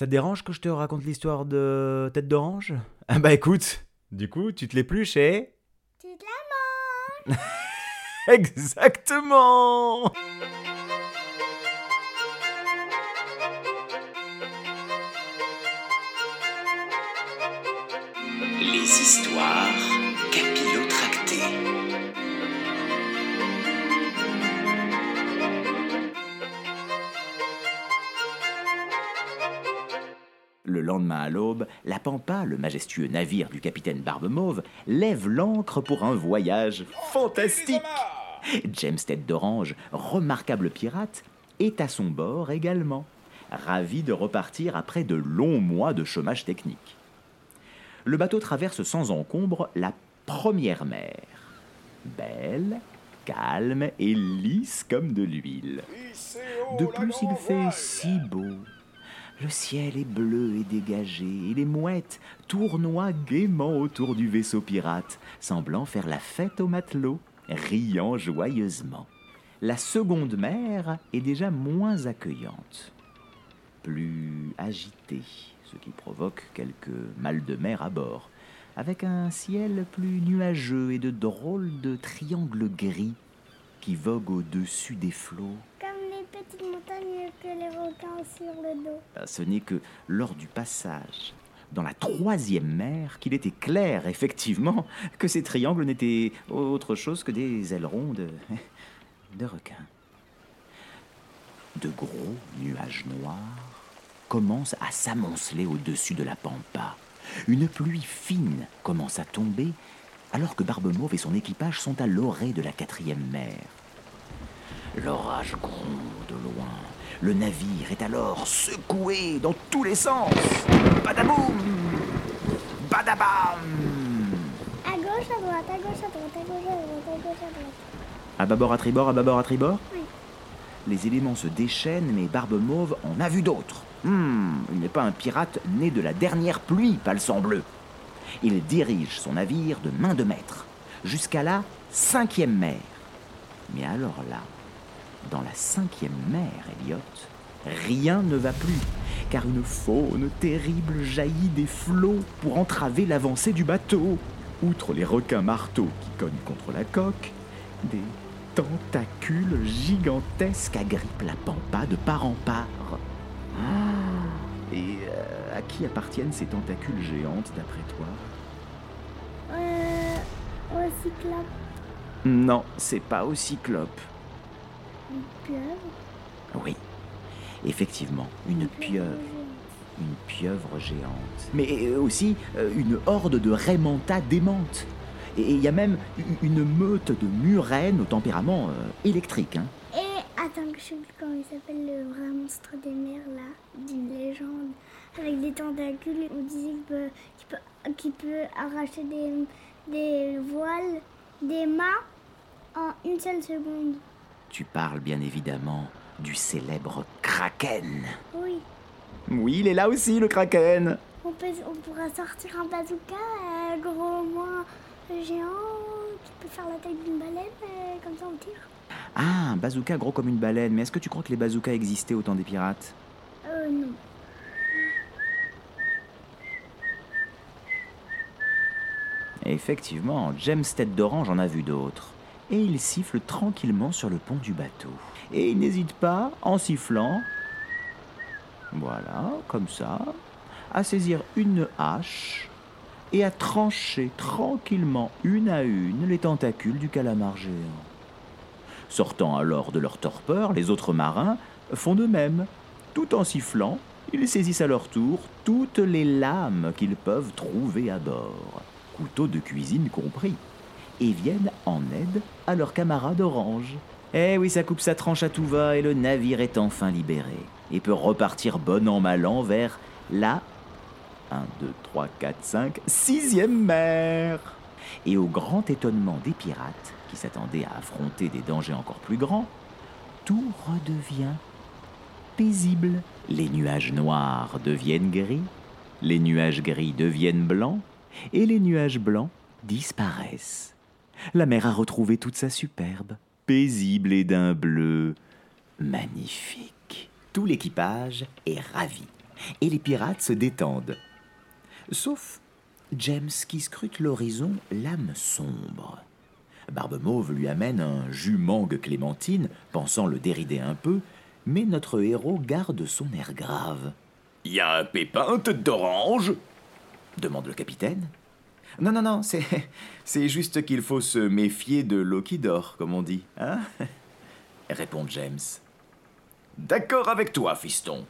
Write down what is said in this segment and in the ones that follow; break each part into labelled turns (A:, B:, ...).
A: Ça te dérange que je te raconte l'histoire de Tête d'Orange? Ah bah écoute, du coup, tu te l'épluches et...
B: Tu te la manges.
A: Exactement.
C: Les histoires
D: Le lendemain à l'aube, la Pampa, le majestueux navire du capitaine Barbe-Mauve, lève l'ancre pour un voyage fantastique. James Tête d'Orange, remarquable pirate, est à son bord également, ravi de repartir après de longs mois de chômage technique. Le bateau traverse sans encombre la première mer. Belle, calme et lisse comme de l'huile. De plus, il fait si beau. Le ciel est bleu et dégagé, et les mouettes tournoient gaiement autour du vaisseau pirate, semblant faire la fête aux matelots, riant joyeusement. La seconde mer est déjà moins accueillante, plus agitée, ce qui provoque quelques mal de mer à bord, avec un ciel plus nuageux et de drôles de triangles gris qui voguent au-dessus des flots.
B: Petites montagnes que les requins sur le dos.
D: Euh, Ce n'est que lors du passage dans la troisième mer qu'il était clair, effectivement, que ces triangles n'étaient autre chose que des ailerons de, de requins. De gros nuages noirs commencent à s'amonceler au-dessus de la pampa. Une pluie fine commence à tomber alors que Barbe-Mauve et son équipage sont à l'orée de la quatrième mer. L'orage gronde au loin. Le navire est alors secoué dans tous les sens. Badaboum Badabam
B: À gauche, à droite, à gauche, à droite, à gauche, à droite, à gauche, à droite.
D: À bâbord, à tribord, à bâbord, à tribord?
B: Oui.
D: Les éléments se déchaînent, mais Barbe Mauve en a vu d'autres. Hmm, il n'est pas un pirate né de la dernière pluie, palsan bleu. Il dirige son navire de main de maître, jusqu'à la cinquième mer. Mais alors là, dans la cinquième mer, Elliot, rien ne va plus, car une faune terrible jaillit des flots pour entraver l'avancée du bateau. Outre les requins marteaux qui cognent contre la coque, des tentacules gigantesques agrippent la pampa de part en part. Ah, Et euh, à qui appartiennent ces tentacules géantes d'après toi?
B: Euh. Au cyclope.
D: Non, c'est pas au cyclope.
B: Une pieuvre.
D: Oui, effectivement, une pieuvre. Une pieuvre géante. Mais euh, aussi euh, une horde de raimentas démentes. Et il y a même une meute de murènes au tempérament euh, électrique. hein.
B: Et attends que je sais plus comment il s'appelle le vrai monstre des mers là, d'une légende. Avec des tentacules, on disait qu'il peut, qu'il peut, qu'il peut arracher des, des voiles, des mâts en une seule seconde.
D: Tu parles bien évidemment du célèbre Kraken.
B: Oui.
D: Oui, il est là aussi, le Kraken.
B: On, peut, on pourra sortir un bazooka euh, gros moins géant qui peut faire la taille d'une baleine, euh, comme ça on tire.
D: Ah, un bazooka gros comme une baleine. Mais est-ce que tu crois que les bazookas existaient au temps des pirates?
B: Euh, non.
D: Effectivement, James Tête d'Orange en a vu d'autres. Et il siffle tranquillement sur le pont du bateau. Et il n'hésite pas, en sifflant, voilà, comme ça, à saisir une hache et à trancher tranquillement une à une les tentacules du calamar géant. Sortant alors de leur torpeur, les autres marins font de même. Tout en sifflant, ils saisissent à leur tour toutes les lames qu'ils peuvent trouver à bord, couteaux de cuisine compris, et viennent en aide à leurs camarades orange. Eh oui, ça coupe sa tranche à tout va et le navire est enfin libéré, et peut repartir bon an mal an vers la 1, 2, 3, 4, 5, sixième mer. Et au grand étonnement des pirates, qui s'attendaient à affronter des dangers encore plus grands, tout redevient paisible. Les nuages noirs deviennent gris, les nuages gris deviennent blancs, et les nuages blancs disparaissent. La mer a retrouvé toute sa superbe, paisible et d'un bleu magnifique. Tout l'équipage est ravi. et les pirates se détendent. Sauf James qui scrute l'horizon, l'âme sombre. Barbe Mauve lui amène un jus mangue clémentine, pensant le dérider un peu, mais notre héros garde son air grave.
E: Y a un pépin, tête d'orange?
D: demande le capitaine. Non, non, non, c'est, c'est juste qu'il faut se méfier de l'eau qui dort, comme on dit, hein répond James.
E: D'accord avec toi, fiston.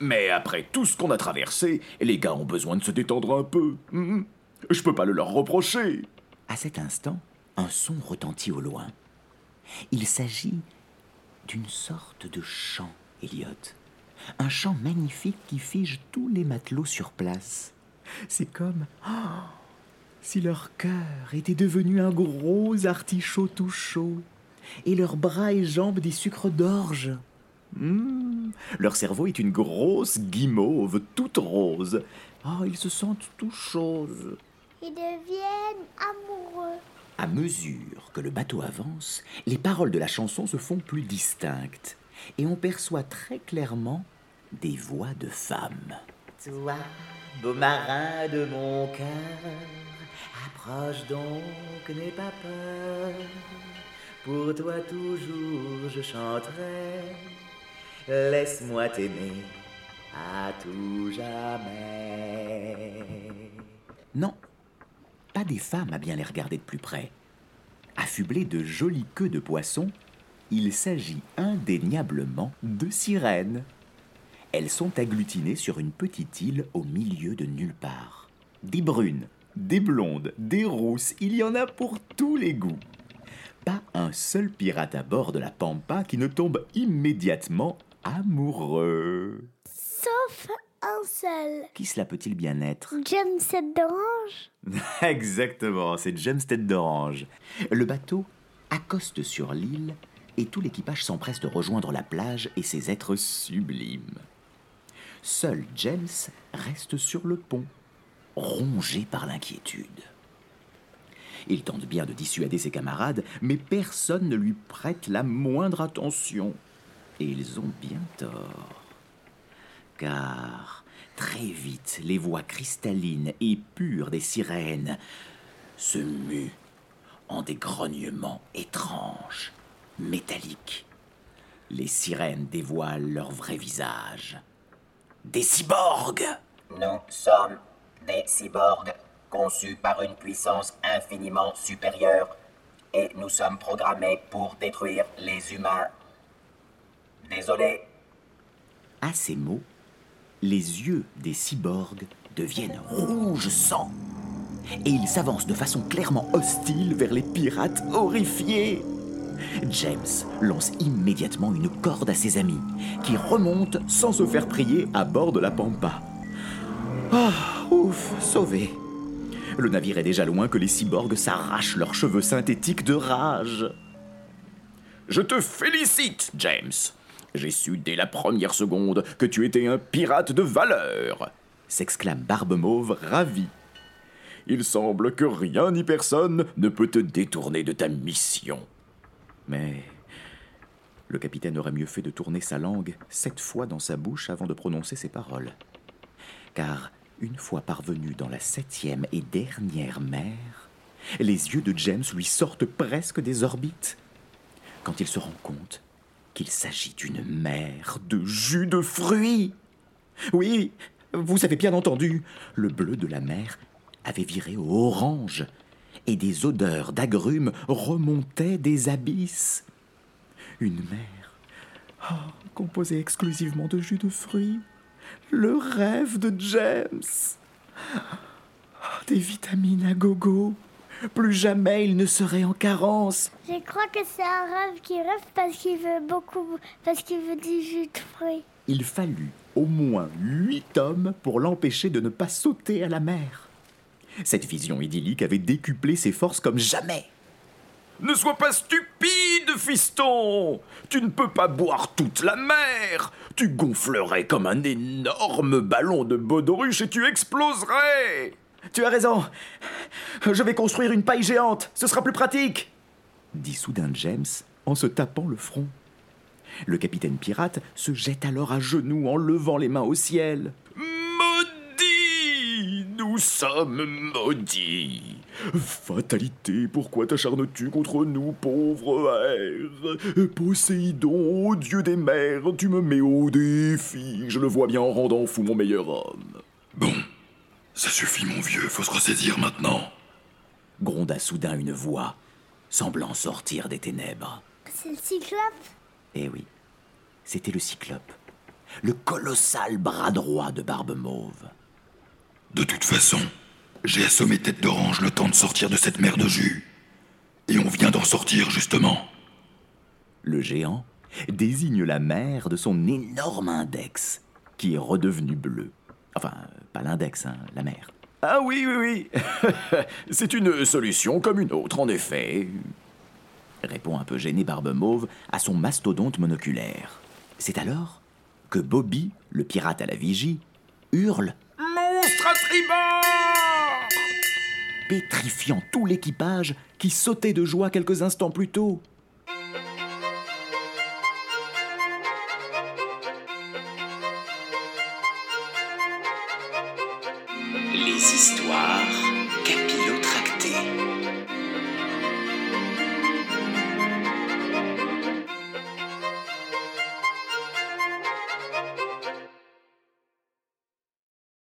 E: Mais après tout ce qu'on a traversé, les gars ont besoin de se détendre un peu. Hmm. Je peux pas le leur reprocher.
D: À cet instant, un son retentit au loin. Il s'agit d'une sorte de chant, Elliot. Un chant magnifique qui fige tous les matelots sur place. C'est comme oh, si leur cœur était devenu un gros artichaut tout chaud et leurs bras et jambes des sucres d'orge. Hmm, leur cerveau est une grosse guimauve toute rose. Oh, ils se sentent tout choses.
B: Ils deviennent amoureux.
D: À mesure que le bateau avance, les paroles de la chanson se font plus distinctes et on perçoit très clairement des voix de femmes. Toi, beau marin de mon cœur, approche donc, n'aie pas peur. Pour toi toujours je chanterai, laisse-moi t'aimer à tout jamais. Non, pas des femmes à bien les regarder de plus près. Affublées de jolies queues de poissons, il s'agit indéniablement de sirènes. Elles sont agglutinées sur une petite île au milieu de nulle part. Des brunes, des blondes, des rousses, il y en a pour tous les goûts. Pas un seul pirate à bord de la Pampa qui ne tombe immédiatement amoureux.
B: Sauf un seul.
D: Qui cela peut-il bien être?
B: James Tête d'Orange
D: Exactement, c'est James Tête d'Orange. Le bateau accoste sur l'île et tout l'équipage s'empresse de rejoindre la plage et ses êtres sublimes. Seul James reste sur le pont, rongé par l'inquiétude. Il tente bien de dissuader ses camarades, mais personne ne lui prête la moindre attention. Et ils ont bien tort. Car très vite, les voix cristallines et pures des sirènes se muent en des grognements étranges, métalliques. Les sirènes dévoilent leur vrai visage. Des cyborgs
F: Nous sommes des cyborgs conçus par une puissance infiniment supérieure et nous sommes programmés pour détruire les humains. Désolé.
D: À ces mots, les yeux des cyborgs deviennent rouge sang. Et ils s'avancent de façon clairement hostile vers les pirates horrifiés. James lance immédiatement une corde à ses amis, qui remontent sans se faire prier à bord de la Pampa. Ah, ouf, sauvé. Le navire est déjà loin que les cyborgs s'arrachent leurs cheveux synthétiques de rage.
E: Je te félicite, James. J'ai su dès la première seconde que tu étais un pirate de valeur,
D: s'exclame Barbe Mauve ravi.
E: Il semble que rien ni personne ne peut te détourner de ta mission.
D: Mais le capitaine aurait mieux fait de tourner sa langue sept fois dans sa bouche avant de prononcer ces paroles. Car une fois parvenu dans la septième et dernière mer, les yeux de James lui sortent presque des orbites. Quand il se rend compte qu'il s'agit d'une mer de jus de fruits. Oui, vous avez bien entendu, le bleu de la mer avait viré au orange, et des odeurs d'agrumes remontaient des abysses. Une mer oh, composée exclusivement de jus de fruits. Le rêve de James. Des vitamines à gogo. Plus jamais il ne serait en carence.
B: Je crois que c'est un rêve qui rêve parce qu'il veut beaucoup, parce qu'il veut du jus de fruits.
D: Il fallut au moins huit hommes pour l'empêcher de ne pas sauter à la mer. Cette vision idyllique avait décuplé ses forces comme jamais.
E: Ne sois pas stupide, fiston. Tu ne peux pas boire toute la mer. Tu gonflerais comme un énorme ballon de baudruche et tu exploserais.
D: Tu as raison. Je vais construire une paille géante, ce sera plus pratique. Dit soudain James en se tapant le front. Le capitaine pirate se jette alors à genoux en levant les mains au ciel.
E: Maudit Nous sommes maudits Fatalité, pourquoi t'acharnes-tu contre nous, pauvre air Poséidon, dieu des mers, tu me mets au défi, je le vois bien en rendant fou mon meilleur homme.
G: Bon, ça suffit mon vieux, faut se ressaisir maintenant.
D: Gronda soudain une voix, semblant sortir des ténèbres.
B: C'est le cyclope?
D: Eh oui, c'était le cyclope, le colossal bras droit de Barbe Mauve.
G: De toute façon, j'ai assommé Tête d'Orange le temps de sortir de cette mer de jus. Et on vient d'en sortir justement.
D: Le géant désigne la mer de son énorme index, qui est redevenu bleu. Enfin, pas l'index, hein, la mer.
E: Ah oui, oui, oui C'est une solution comme une autre, en effet.
D: Répond un peu gêné Barbe Mauve à son mastodonte monoculaire. C'est alors que Bobby, le pirate à la vigie, hurle,
E: Monstre à tribord
D: pétrifiant tout l'équipage qui sautait de joie quelques instants plus tôt.
C: Les histoires capillotractées.